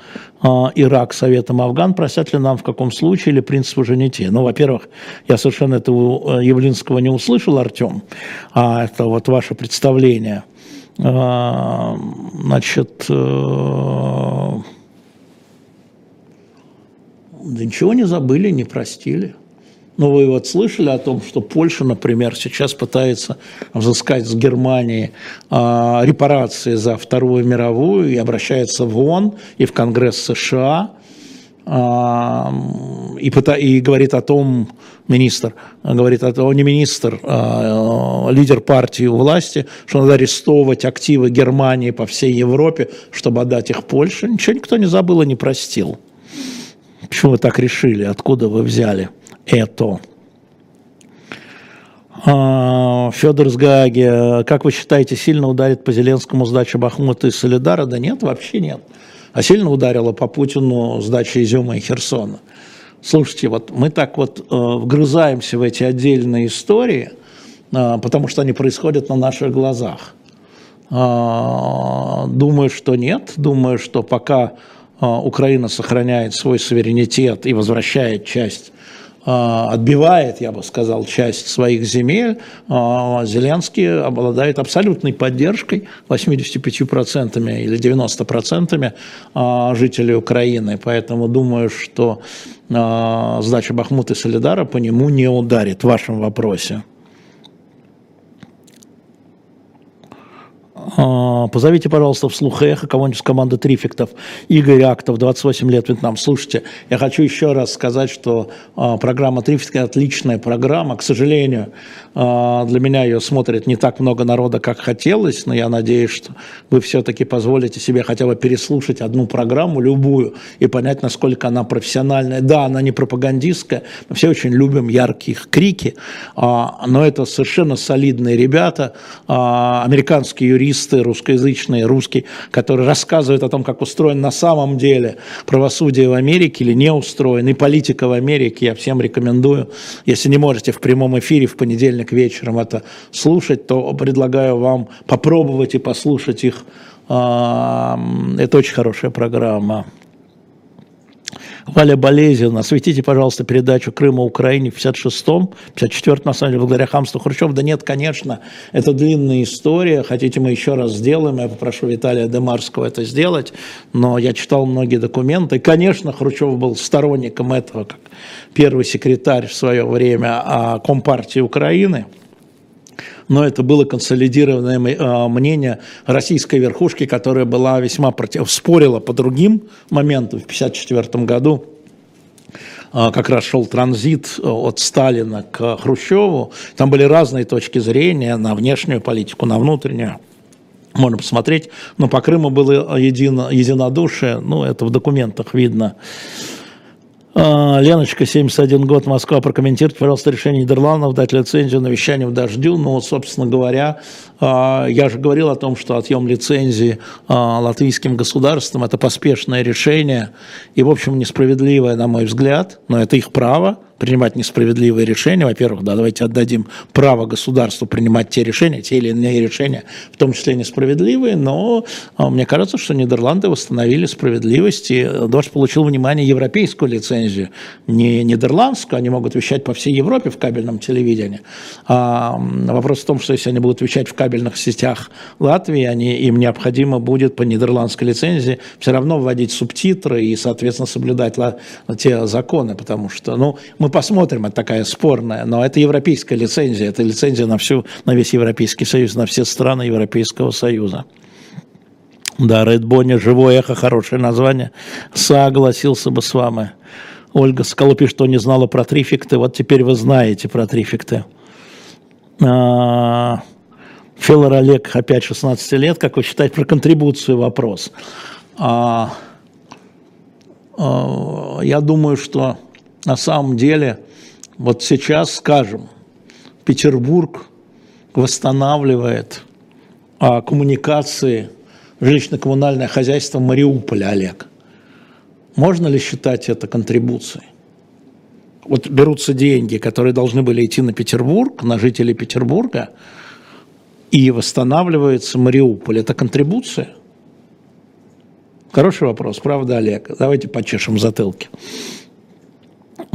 э, Ирак, Советом, Афган. Просят ли нам в каком случае или принцип уже не те? Ну, во-первых, я совершенно этого э, Явлинского не услышал, Артем, а это вот ваше представление. Э, значит, э, да ничего не забыли, не простили. Но вы вот слышали о том, что Польша, например, сейчас пытается взыскать с Германии э, репарации за Вторую мировую и обращается в ООН и в Конгресс США э, и, пыта, и говорит о том, министр, говорит о том, не министр, а лидер партии у власти, что надо арестовывать активы Германии по всей Европе, чтобы отдать их Польше. Ничего никто не забыл и не простил. Почему вы так решили? Откуда вы взяли? Это. А, Федор Сгаги, как вы считаете, сильно ударит по Зеленскому сдача Бахмута и Солидара? Да нет, вообще нет. А сильно ударила по Путину сдача Изюма и Херсона. Слушайте, вот мы так вот э, вгрызаемся в эти отдельные истории, э, потому что они происходят на наших глазах. Э, думаю, что нет. Думаю, что пока э, Украина сохраняет свой суверенитет и возвращает часть отбивает, я бы сказал, часть своих земель, а, Зеленский обладает абсолютной поддержкой, 85% или 90% а, жителей Украины. Поэтому думаю, что сдача Бахмута и Солидара по нему не ударит в вашем вопросе. Позовите, пожалуйста, вслух эхо кого-нибудь из команды Трифектов. Игорь Актов, 28 лет, Вьетнам. Слушайте, я хочу еще раз сказать, что а, программа Трифектов отличная программа. К сожалению, а, для меня ее смотрит не так много народа, как хотелось, но я надеюсь, что вы все-таки позволите себе хотя бы переслушать одну программу, любую, и понять, насколько она профессиональная. Да, она не пропагандистская, мы все очень любим яркие крики, но это совершенно солидные ребята, американские юристы, русскоязычные, русские, которые рассказывают о том, как устроен на самом деле правосудие в Америке или не устроен, и политика в Америке. Я всем рекомендую, если не можете в прямом эфире в понедельник вечером это слушать, то предлагаю вам попробовать и послушать их. Это очень хорошая программа. Валя Болезина, осветите, пожалуйста, передачу Крыма Украине в 56-м, 54-м, на самом деле, благодаря хамству Хрущев. Да нет, конечно, это длинная история. Хотите, мы еще раз сделаем. Я попрошу Виталия Демарского это сделать. Но я читал многие документы. конечно, Хрущев был сторонником этого, как первый секретарь в свое время а, Компартии Украины. Но это было консолидированное э, мнение российской верхушки, которая была весьма против, спорила по другим моментам в 1954 году э, как раз шел транзит от Сталина к Хрущеву. Там были разные точки зрения на внешнюю политику, на внутреннюю. Можно посмотреть. Но по Крыму было едино, единодушие. Ну, это в документах видно. А, Леночка, 71 год, Москва, прокомментируйте, пожалуйста, решение Нидерландов дать лицензию на вещание в дождю. Ну, собственно говоря, а, я же говорил о том, что отъем лицензии а, латвийским государством – это поспешное решение и, в общем, несправедливое, на мой взгляд, но это их право принимать несправедливые решения. Во-первых, да, давайте отдадим право государству принимать те решения, те или иные решения, в том числе несправедливые, но а, мне кажется, что Нидерланды восстановили справедливость, и Дождь получил внимание европейскую лицензию, не нидерландскую, они могут вещать по всей Европе в кабельном телевидении. А вопрос в том, что если они будут вещать в кабельных сетях Латвии, они, им необходимо будет по нидерландской лицензии все равно вводить субтитры и, соответственно, соблюдать те законы, потому что, ну, мы мы посмотрим, это такая спорная, но это европейская лицензия, это лицензия на, всю, на весь Европейский Союз, на все страны Европейского Союза. Да, Red Bonnie, живое эхо, хорошее название. Согласился бы с вами. Ольга Скалупи, что не знала про трификты, вот теперь вы знаете про трификты. А, Фелор Олег, опять 16 лет, как вы считаете, про контрибуцию вопрос. А, а, я думаю, что на самом деле, вот сейчас, скажем, Петербург восстанавливает а, коммуникации жилищно-коммунальное хозяйство Мариуполя, Олег. Можно ли считать это контрибуцией? Вот берутся деньги, которые должны были идти на Петербург, на жителей Петербурга, и восстанавливается Мариуполь. Это контрибуция? Хороший вопрос, правда, Олег? Давайте почешем затылки.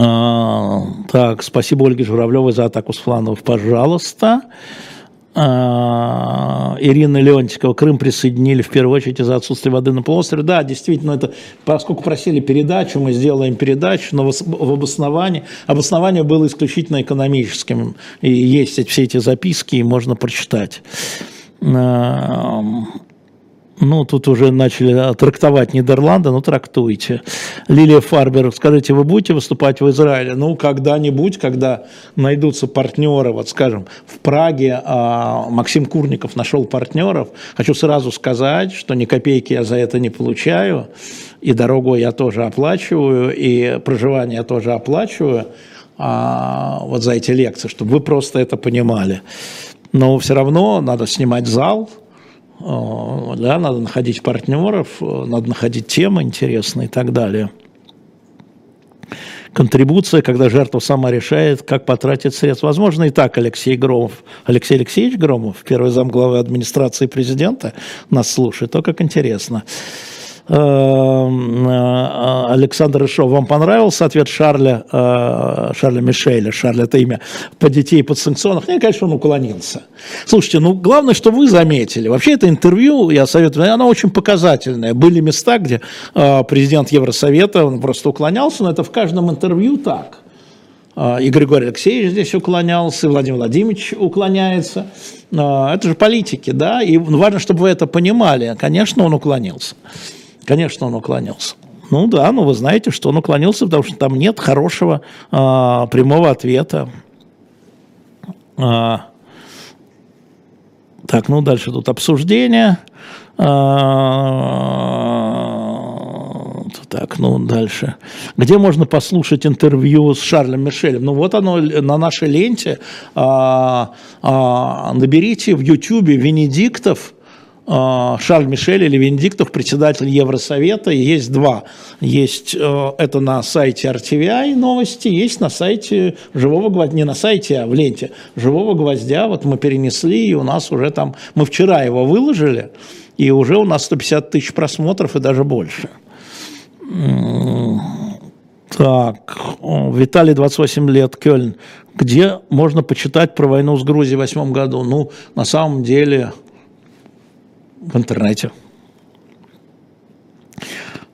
А, так, спасибо Ольге Журавлевой за атаку с фланов, пожалуйста. А, Ирина Леонтикова, Крым присоединили в первую очередь из-за отсутствия воды на полуострове. Да, действительно, это, поскольку просили передачу, мы сделаем передачу, но в обосновании, обоснование было исключительно экономическим. И есть все эти записки, и можно прочитать. Ну, тут уже начали а, трактовать Нидерланды, ну, трактуйте. Лилия Фарбер, скажите, вы будете выступать в Израиле? Ну, когда-нибудь, когда найдутся партнеры, вот, скажем, в Праге а, Максим Курников нашел партнеров, хочу сразу сказать, что ни копейки я за это не получаю, и дорогу я тоже оплачиваю, и проживание я тоже оплачиваю, а, вот за эти лекции, чтобы вы просто это понимали. Но все равно надо снимать зал, да, надо находить партнеров, э, надо находить темы интересные и так далее. Контрибуция, когда жертва сама решает, как потратить средства. Возможно, и так Алексей Громов, Алексей Алексеевич Громов, первый зам главы администрации президента, нас слушает, то как интересно. Эм, э, Александр Ишов, вам понравился ответ Шарля, э, Шарля Мишеля, Шарля это имя, по детей подсанкционных? Мне, конечно, он уклонился. Слушайте, ну, главное, что вы заметили. Вообще, это интервью, я советую, оно очень показательное. Были места, где э, президент Евросовета, он просто уклонялся, но это в каждом интервью так. И Григорий Алексеевич здесь уклонялся, и Владимир Владимирович уклоняется. Это же политики, да, и важно, чтобы вы это понимали. Конечно, он уклонился. Конечно, он уклонился. Ну да, но вы знаете, что он уклонился, потому что там нет хорошего а, прямого ответа. А, так, ну дальше тут обсуждение. А, так, ну дальше. Где можно послушать интервью с Шарлем Мишелем? Ну вот оно на нашей ленте. А, а, наберите в Ютьюбе Венедиктов Шарль Мишель или Венедиктов, председатель Евросовета. Есть два. Есть э, это на сайте RTVI новости, есть на сайте Живого Гвоздя, не на сайте, а в ленте Живого Гвоздя. Вот мы перенесли, и у нас уже там, мы вчера его выложили, и уже у нас 150 тысяч просмотров и даже больше. Так, Виталий, 28 лет, Кёльн. Где можно почитать про войну с Грузией в 2008 году? Ну, на самом деле, в интернете.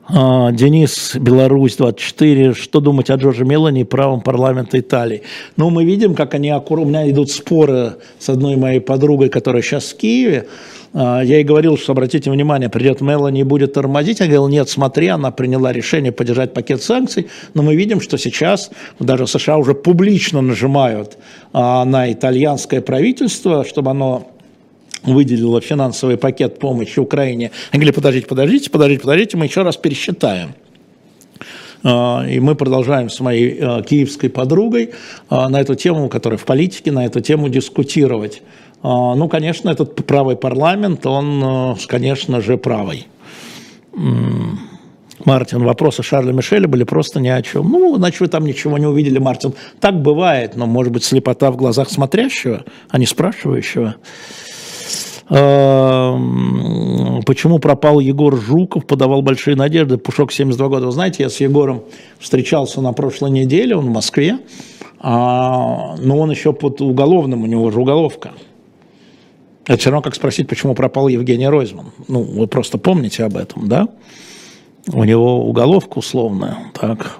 А, Денис, Беларусь, 24. Что думать о Джорджи Мелани и правом парламента Италии? Ну, мы видим, как они аккуратно... У меня идут споры с одной моей подругой, которая сейчас в Киеве. А, я ей говорил, что, обратите внимание, придет Мелани и будет тормозить. Я говорил, нет, смотри, она приняла решение поддержать пакет санкций. Но мы видим, что сейчас даже США уже публично нажимают а, на итальянское правительство, чтобы оно выделила финансовый пакет помощи Украине. Они говорили, подождите, подождите, подождите, подождите, мы еще раз пересчитаем. А, и мы продолжаем с моей а, киевской подругой а, на эту тему, которая в политике, на эту тему дискутировать. Ну, конечно, этот правый парламент, он, конечно же, правый. Мартин, вопросы Шарля Мишеля были просто ни о чем. Ну, значит, вы там ничего не увидели, Мартин. Так бывает, но, может быть, слепота в глазах смотрящего, а не спрашивающего. Эм, почему пропал Егор Жуков, подавал большие надежды, Пушок 72 года. Вы знаете, я с Егором встречался на прошлой неделе, он в Москве, а, но он еще под уголовным, у него же уголовка. Это все равно как спросить, почему пропал Евгений Ройзман. Ну, вы просто помните об этом, да? У него уголовка условная, так.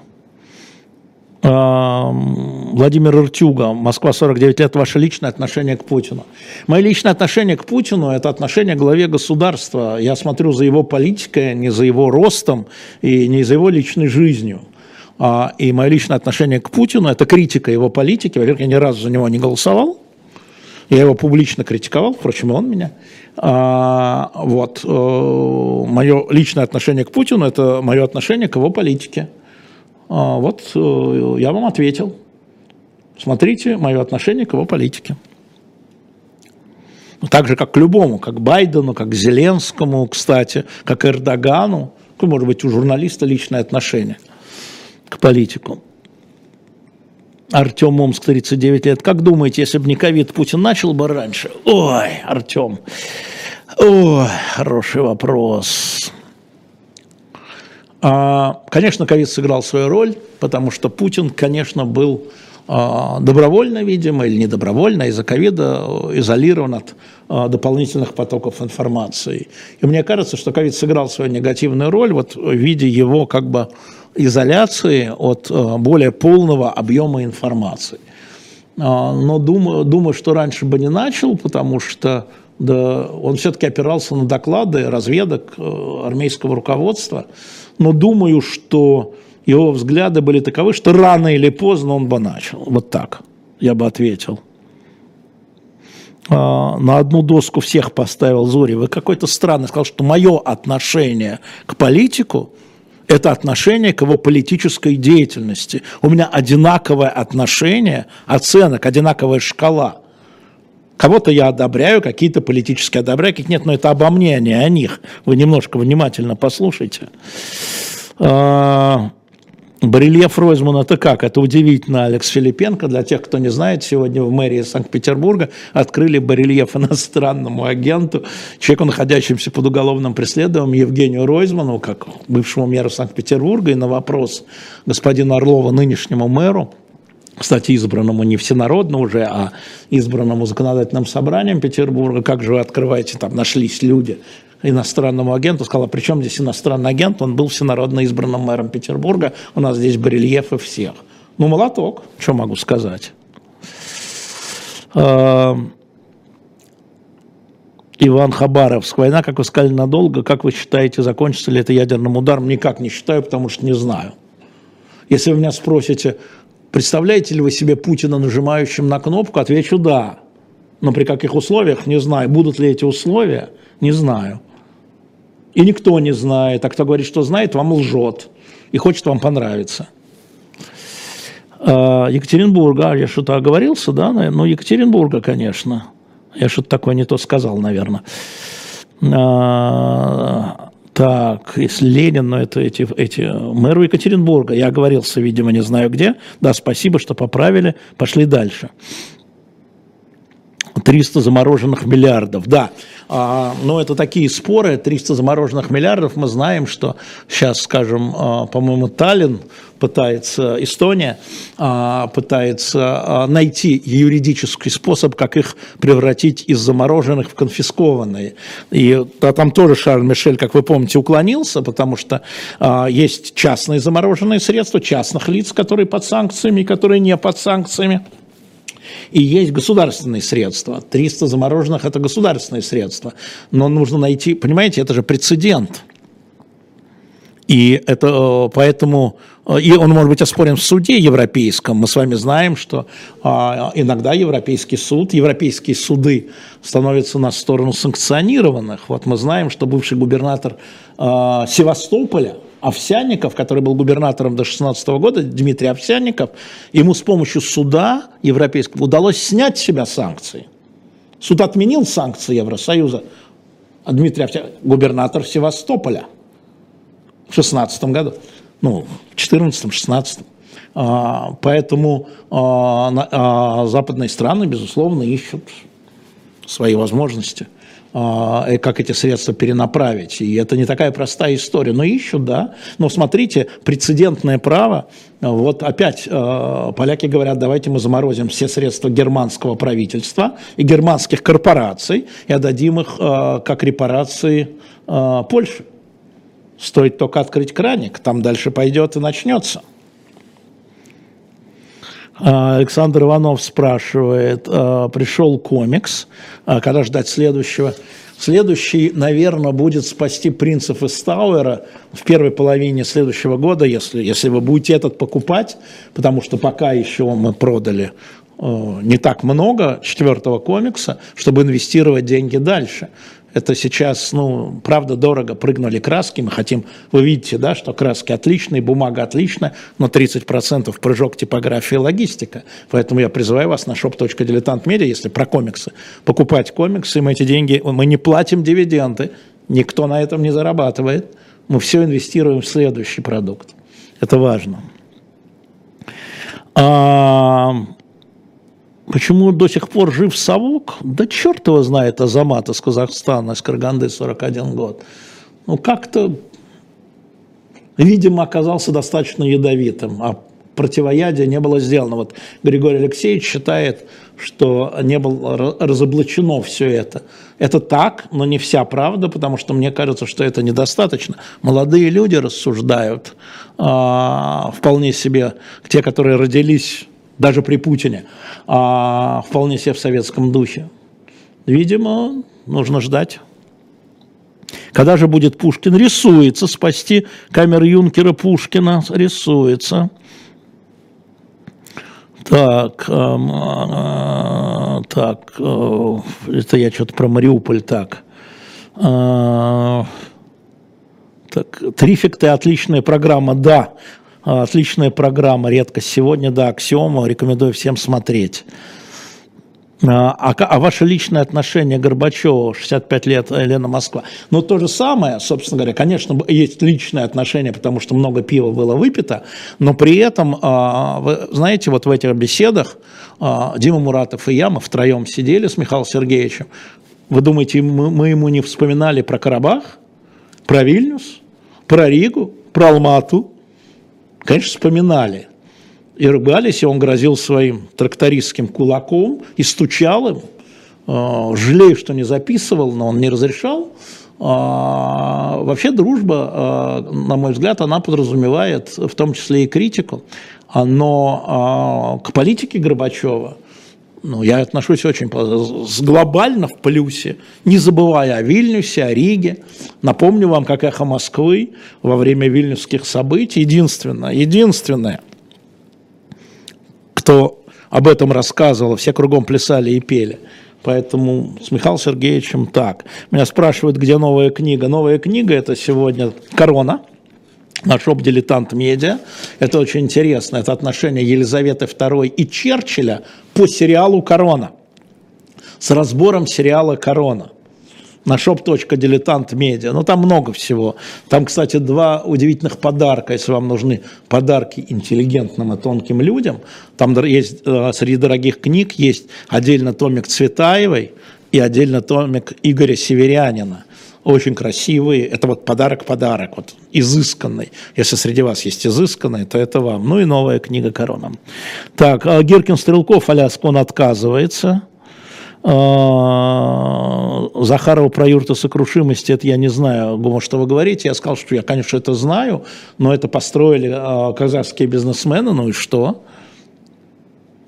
Владимир Иртюга, Москва 49 лет, ваше личное отношение к Путину. Мое личное отношение к Путину – это отношение к главе государства. Я смотрю за его политикой, не за его ростом и не за его личной жизнью. А, и мое личное отношение к Путину – это критика его политики. Во-первых, я ни разу за него не голосовал. Я его публично критиковал, впрочем, и он меня. А, вот. Э, мое личное отношение к Путину – это мое отношение к его политике. А, вот э, я вам ответил. Смотрите мое отношение к его политике. Ну, так же, как к любому, как к Байдену, как к Зеленскому, кстати, как Эрдогану. Какое может быть у журналиста личное отношение к политику? Артем Омск, 39 лет. Как думаете, если бы не ковид, Путин начал бы раньше? Ой, Артем. Ой, хороший вопрос. А, конечно, ковид сыграл свою роль, потому что Путин, конечно, был а, добровольно, видимо, или недобровольно из-за ковида изолирован от а, дополнительных потоков информации. И мне кажется, что ковид сыграл свою негативную роль вот в виде его как бы изоляции от более полного объема информации. Но думаю, думаю, что раньше бы не начал, потому что да, он все-таки опирался на доклады разведок э, армейского руководства, но думаю, что его взгляды были таковы, что рано или поздно он бы начал. Вот так я бы ответил. А, на одну доску всех поставил Зори. Вы какой-то странный сказал, что мое отношение к политику – это отношение к его политической деятельности. У меня одинаковое отношение, оценок, одинаковая шкала. Кого-то я одобряю, какие-то политические одобряю, каких нет, но это обо мне, а не о них. Вы немножко внимательно послушайте. А, Барельеф Ройзман это как? Это удивительно, Алекс Филипенко. Для тех, кто не знает, сегодня в мэрии Санкт-Петербурга открыли барельеф иностранному агенту, человеку, находящемуся под уголовным преследованием, Евгению Ройзману, как бывшему мэру Санкт-Петербурга, и на вопрос господина Орлова, нынешнему мэру, кстати, избранному не всенародно уже, а избранному законодательным собранием Петербурга, как же вы открываете, там нашлись люди, иностранному агенту, сказала, при чем здесь иностранный агент, он был всенародно избранным мэром Петербурга, у нас здесь барельефы всех. Ну, молоток, что могу сказать. А, Иван Хабаровск. Война, как вы сказали, надолго. Как вы считаете, закончится ли это ядерным ударом? Никак не считаю, потому что не знаю. Если вы меня спросите, представляете ли вы себе Путина нажимающим на кнопку, отвечу «да». Но при каких условиях, не знаю. Будут ли эти условия, не знаю. И никто не знает. А кто говорит, что знает, вам лжет. И хочет вам понравиться. А, Екатеринбурга, я что-то оговорился, да? Ну, Екатеринбурга, конечно. Я что-то такое не то сказал, наверное. Так, если Ленин, но это эти, эти мэру Екатеринбурга. Я оговорился, видимо, не знаю где. Да, спасибо, что поправили. Пошли дальше. 300 замороженных миллиардов. Да, но это такие споры, 300 замороженных миллиардов. Мы знаем, что сейчас, скажем, а, по-моему, Таллин пытается, Эстония а, пытается найти юридический способ, как их превратить из замороженных в конфискованные. И а там тоже Шарль Мишель, как вы помните, уклонился, потому что есть частные замороженные средства, частных лиц, которые под санкциями, которые не под санкциями. И есть государственные средства. 300 замороженных – это государственные средства. Но нужно найти, понимаете, это же прецедент. И это э, поэтому, э, и он может быть оспорен в суде европейском. Мы с вами знаем, что а, иногда Европейский суд, европейские суды становятся на сторону санкционированных. Вот мы знаем, что бывший губернатор а, Севастополя – Овсянников, который был губернатором до 16 года, Дмитрий Овсянников, ему с помощью суда европейского удалось снять с себя санкции. Суд отменил санкции Евросоюза, а Дмитрий Овсянников, губернатор Севастополя в 16 году, ну, в 14-16. А, поэтому а, западные страны, безусловно, ищут свои возможности – а, как эти средства перенаправить. И это не такая простая история. Но ищут, да. Но смотрите, прецедентное право, вот опять э, поляки говорят, давайте мы заморозим все средства германского правительства и германских корпораций и отдадим их э, как репарации э, Польше. Стоит только открыть краник, там дальше пойдет и начнется. А, Александр Иванов спрашивает, а, пришел комикс, а, когда ждать следующего? Следующий, наверное, будет «Спасти принцев из Тауэра» в первой половине следующего года, если, если вы будете этот покупать, потому что пока еще мы продали не так много четвертого комикса, чтобы инвестировать деньги дальше. Это сейчас, ну, правда, дорого прыгнули краски. Мы хотим, вы видите, да, что краски отличные, бумага отличная, но 30% прыжок типографии и логистика. Поэтому я призываю вас на shop.diletant.media, если про комиксы, покупать комиксы, мы эти деньги, мы не платим дивиденды, никто на этом не зарабатывает. Мы все инвестируем в следующий продукт. Это важно. Почему до сих пор жив совок? Да черт его знает, Азамат из Казахстана, из Караганды, 41 год. Ну, как-то, видимо, оказался достаточно ядовитым, а противоядие не было сделано. Вот Григорий Алексеевич считает, что не было разоблачено все это. Это так, но не вся правда, потому что мне кажется, что это недостаточно. Молодые люди рассуждают, а, вполне себе, те, которые родились даже при Путине, а вполне себе в советском духе. Видимо, нужно ждать. Когда же будет Пушкин? Рисуется спасти камер юнкера Пушкина. Рисуется. Так, э, э, так, э, это я что-то про Мариуполь так. Э, так, Трификты отличная программа, да. А, отличная программа, редко сегодня, да, Аксиома, рекомендую всем смотреть. А, а, а ваше личное отношение к Горбачеву, 65 лет, Елена Москва. Ну, то же самое, собственно говоря, конечно, есть личное отношение, потому что много пива было выпито, но при этом, а, вы знаете, вот в этих беседах Дима Муратов и я, мы втроем сидели с Михаилом Сергеевичем. Вы думаете, мы ему не вспоминали про Карабах, про Вильнюс, про Ригу, про Алмату, конечно, вспоминали. И ругались, и он грозил своим трактористским кулаком и стучал им. А, жалею, что не записывал, но он не разрешал. А, вообще дружба, а, на мой взгляд, она подразумевает в том числе и критику. Но к политике Горбачева – ну, я отношусь очень с глобально в плюсе, не забывая о Вильнюсе, о Риге. Напомню вам, как эхо Москвы во время вильнюсских событий, единственное, единственное, кто об этом рассказывал, все кругом плясали и пели. Поэтому с Михаилом Сергеевичем так. Меня спрашивают, где новая книга. Новая книга – это сегодня «Корона», на «Дилетант Медиа». Это очень интересно. Это отношение Елизаветы II и Черчилля по сериалу «Корона». С разбором сериала «Корона» на shop.diletant.media. Ну, там много всего. Там, кстати, два удивительных подарка, если вам нужны подарки интеллигентным и тонким людям. Там есть, э, среди дорогих книг есть отдельно томик Цветаевой, и отдельно томик Игоря Северянина. Очень красивый. Это вот подарок-подарок, вот изысканный. Если среди вас есть изысканный, то это вам. Ну и новая книга «Корона». Так, а Гиркин Стрелков, Аляску, он отказывается. А, Захарова про юрту сокрушимости, это я не знаю, Гума, что вы говорите. Я сказал, что я, конечно, это знаю, но это построили а, казахские бизнесмены, ну и что?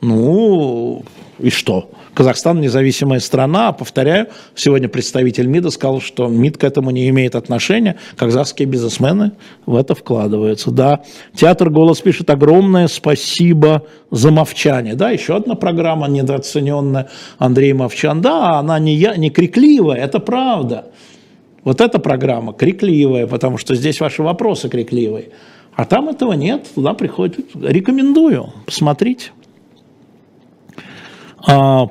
Ну, и что? Казахстан независимая страна, повторяю, сегодня представитель МИДа сказал, что МИД к этому не имеет отношения, казахские бизнесмены в это вкладываются. Да, театр «Голос» пишет огромное спасибо за мовчание. Да, еще одна программа недооцененная, Андрей Мовчан. Да, она не, я, не крикливая, это правда. Вот эта программа крикливая, потому что здесь ваши вопросы крикливые. А там этого нет, туда приходит. Рекомендую, посмотрите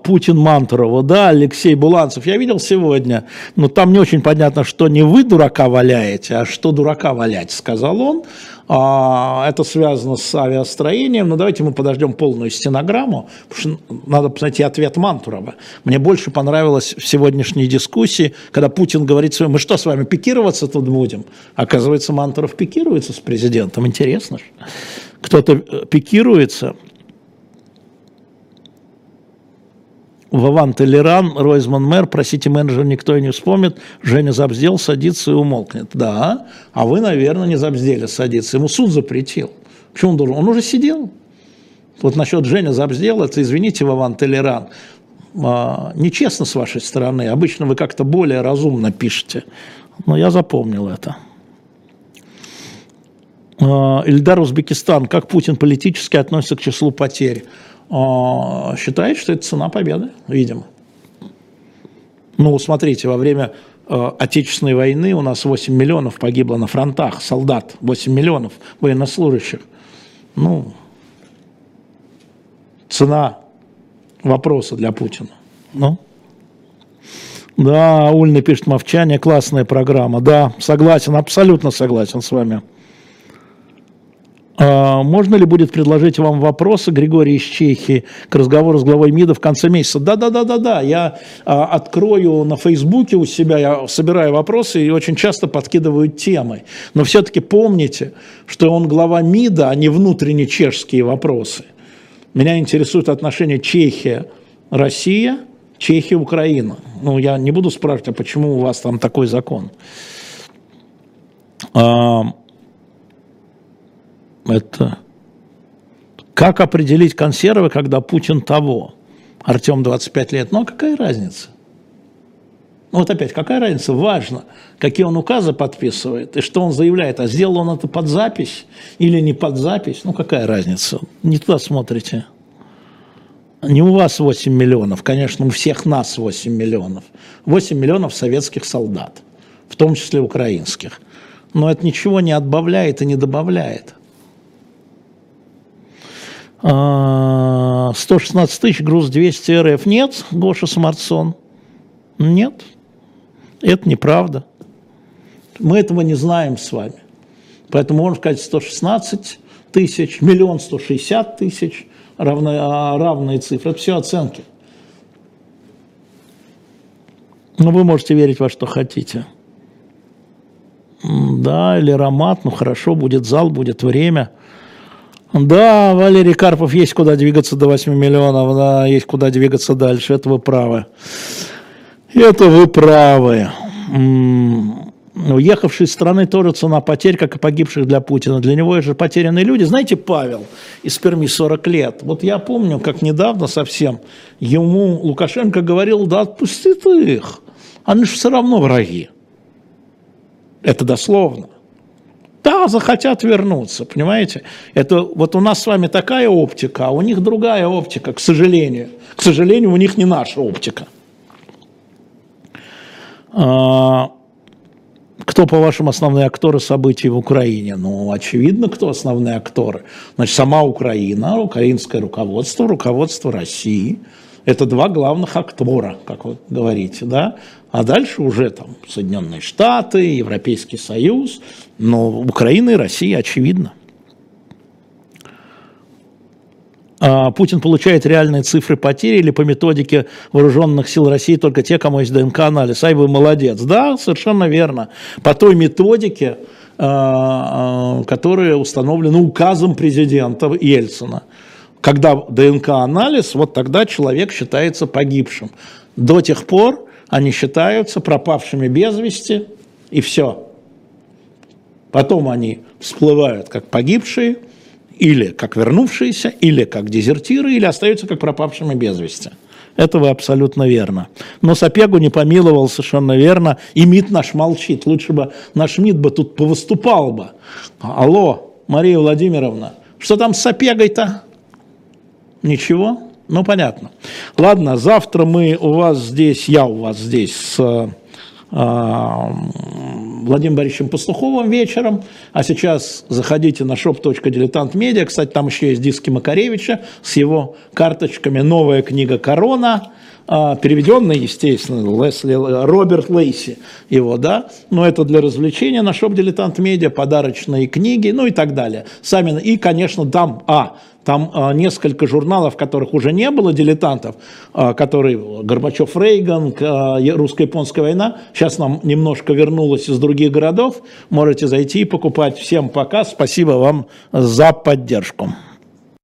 Путин Мантурова, да, Алексей Буланцев, я видел сегодня, но там не очень понятно, что не вы дурака валяете, а что дурака валять, сказал он. А, это связано с авиастроением, но давайте мы подождем полную стенограмму, потому что надо найти ответ Мантурова. Мне больше понравилось в сегодняшней дискуссии, когда Путин говорит, мы что с вами пикироваться тут будем? Оказывается, Мантуров пикируется с президентом, интересно же. Кто-то э, пикируется, Вован Толеран, Ройзман мэр, просите менеджера, никто и не вспомнит, Женя забздел, садится и умолкнет. Да, а вы, наверное, не забздели садиться. Ему суд запретил. Почему он должен? Он уже сидел. Вот насчет Женя забздел, это, извините, Вован Толеран, а, нечестно с вашей стороны. Обычно вы как-то более разумно пишете. Но я запомнил это. А, Ильдар Узбекистан. Как Путин политически относится к числу потерь? А, считает, что это цена победы, видимо. Ну, смотрите, во время э, Отечественной войны у нас 8 миллионов погибло на фронтах, солдат, 8 миллионов военнослужащих. Ну, цена вопроса для Путина. Ну, да, Ульна пишет «Мовчание», классная программа. Да, согласен, абсолютно согласен с вами. А, можно ли будет предложить вам вопросы, Григорий из Чехии, к разговору с главой МИДа в конце месяца? Да-да-да-да-да, я а, открою на Фейсбуке у себя, я собираю вопросы и очень часто подкидываю темы. Но все-таки помните, что он глава МИДа, а не внутренние чешские вопросы. Меня интересует отношение Чехия-Россия, Чехия-Украина. Ну, я не буду спрашивать, а почему у вас там такой закон? Это как определить консервы, когда Путин того? Артем 25 лет. Ну, а какая разница? Ну, вот опять, какая разница? Важно, какие он указы подписывает и что он заявляет. А сделал он это под запись или не под запись? Ну, какая разница? Не туда смотрите. Не у вас 8 миллионов, конечно, у всех нас 8 миллионов. 8 миллионов советских солдат, в том числе украинских. Но это ничего не отбавляет и не добавляет. 116 а, тысяч, груз 200 РФ. Нет, Гоша Смартсон. Нет, это неправда. Мы этого не знаем с вами. Поэтому можно сказать 116 тысяч, миллион 160 тысяч, равные, а, равные цифры. Это все оценки. Но вы можете верить во что хотите. Да, или аромат, ну хорошо, будет зал, будет время – да, Валерий Карпов, есть куда двигаться до 8 миллионов, да, есть куда двигаться дальше, это вы правы. Это вы правы. Уехавший из страны тоже цена потерь, как и погибших для Путина. Для него же потерянные люди. Знаете, Павел из Перми 40 лет. Вот я помню, как недавно совсем ему Лукашенко говорил, да отпусти ты их, они же все равно враги. Это дословно. Да, захотят вернуться, понимаете? Это вот у нас с вами такая оптика, а у них другая оптика, к сожалению. К сожалению, у них не наша оптика. А, кто, по-вашему, основные акторы событий в Украине? Ну, очевидно, кто основные акторы. Значит, сама Украина, украинское руководство, руководство России. Это два главных актора, как вы говорите, да? А дальше уже там Соединенные Штаты, Европейский Союз, но Украина и Россия очевидно. а, Путин получает реальные цифры потери или по методике вооруженных сил России только те, кому есть ДНК-анализ. Ай, вы молодец. Да, совершенно верно. По той методике, а, а, которая установлена указом президента Ельцина. Когда ДНК-анализ, вот тогда человек считается погибшим. До тех пор они считаются пропавшими без вести, и все. Потом они всплывают как погибшие, или как вернувшиеся, или как дезертиры, или остаются как пропавшими без вести. Это вы абсолютно верно. Но Сапегу не помиловал совершенно верно, и МИД наш молчит. Лучше бы наш МИД бы тут повыступал бы. Алло, Мария Владимировна, что там с Сапегой-то? Ничего? Ну, понятно. Ладно, завтра мы у вас здесь, я у вас здесь с а, Владимиром Борисовичем Пастуховым вечером, а сейчас заходите на shop.diletant.media, кстати, там еще есть диски Макаревича с его карточками, новая книга «Корона», а, переведенный, естественно, Лесли, Роберт Лейси его, да, но это для развлечения на шоп Дилетант Медиа, подарочные книги, ну и так далее. Сами, и, конечно, там, а, там а, несколько журналов, которых уже не было дилетантов, а, которые Горбачев, Рейган, а, русско-японская война. Сейчас нам немножко вернулось из других городов. Можете зайти и покупать. Всем пока. Спасибо вам за поддержку.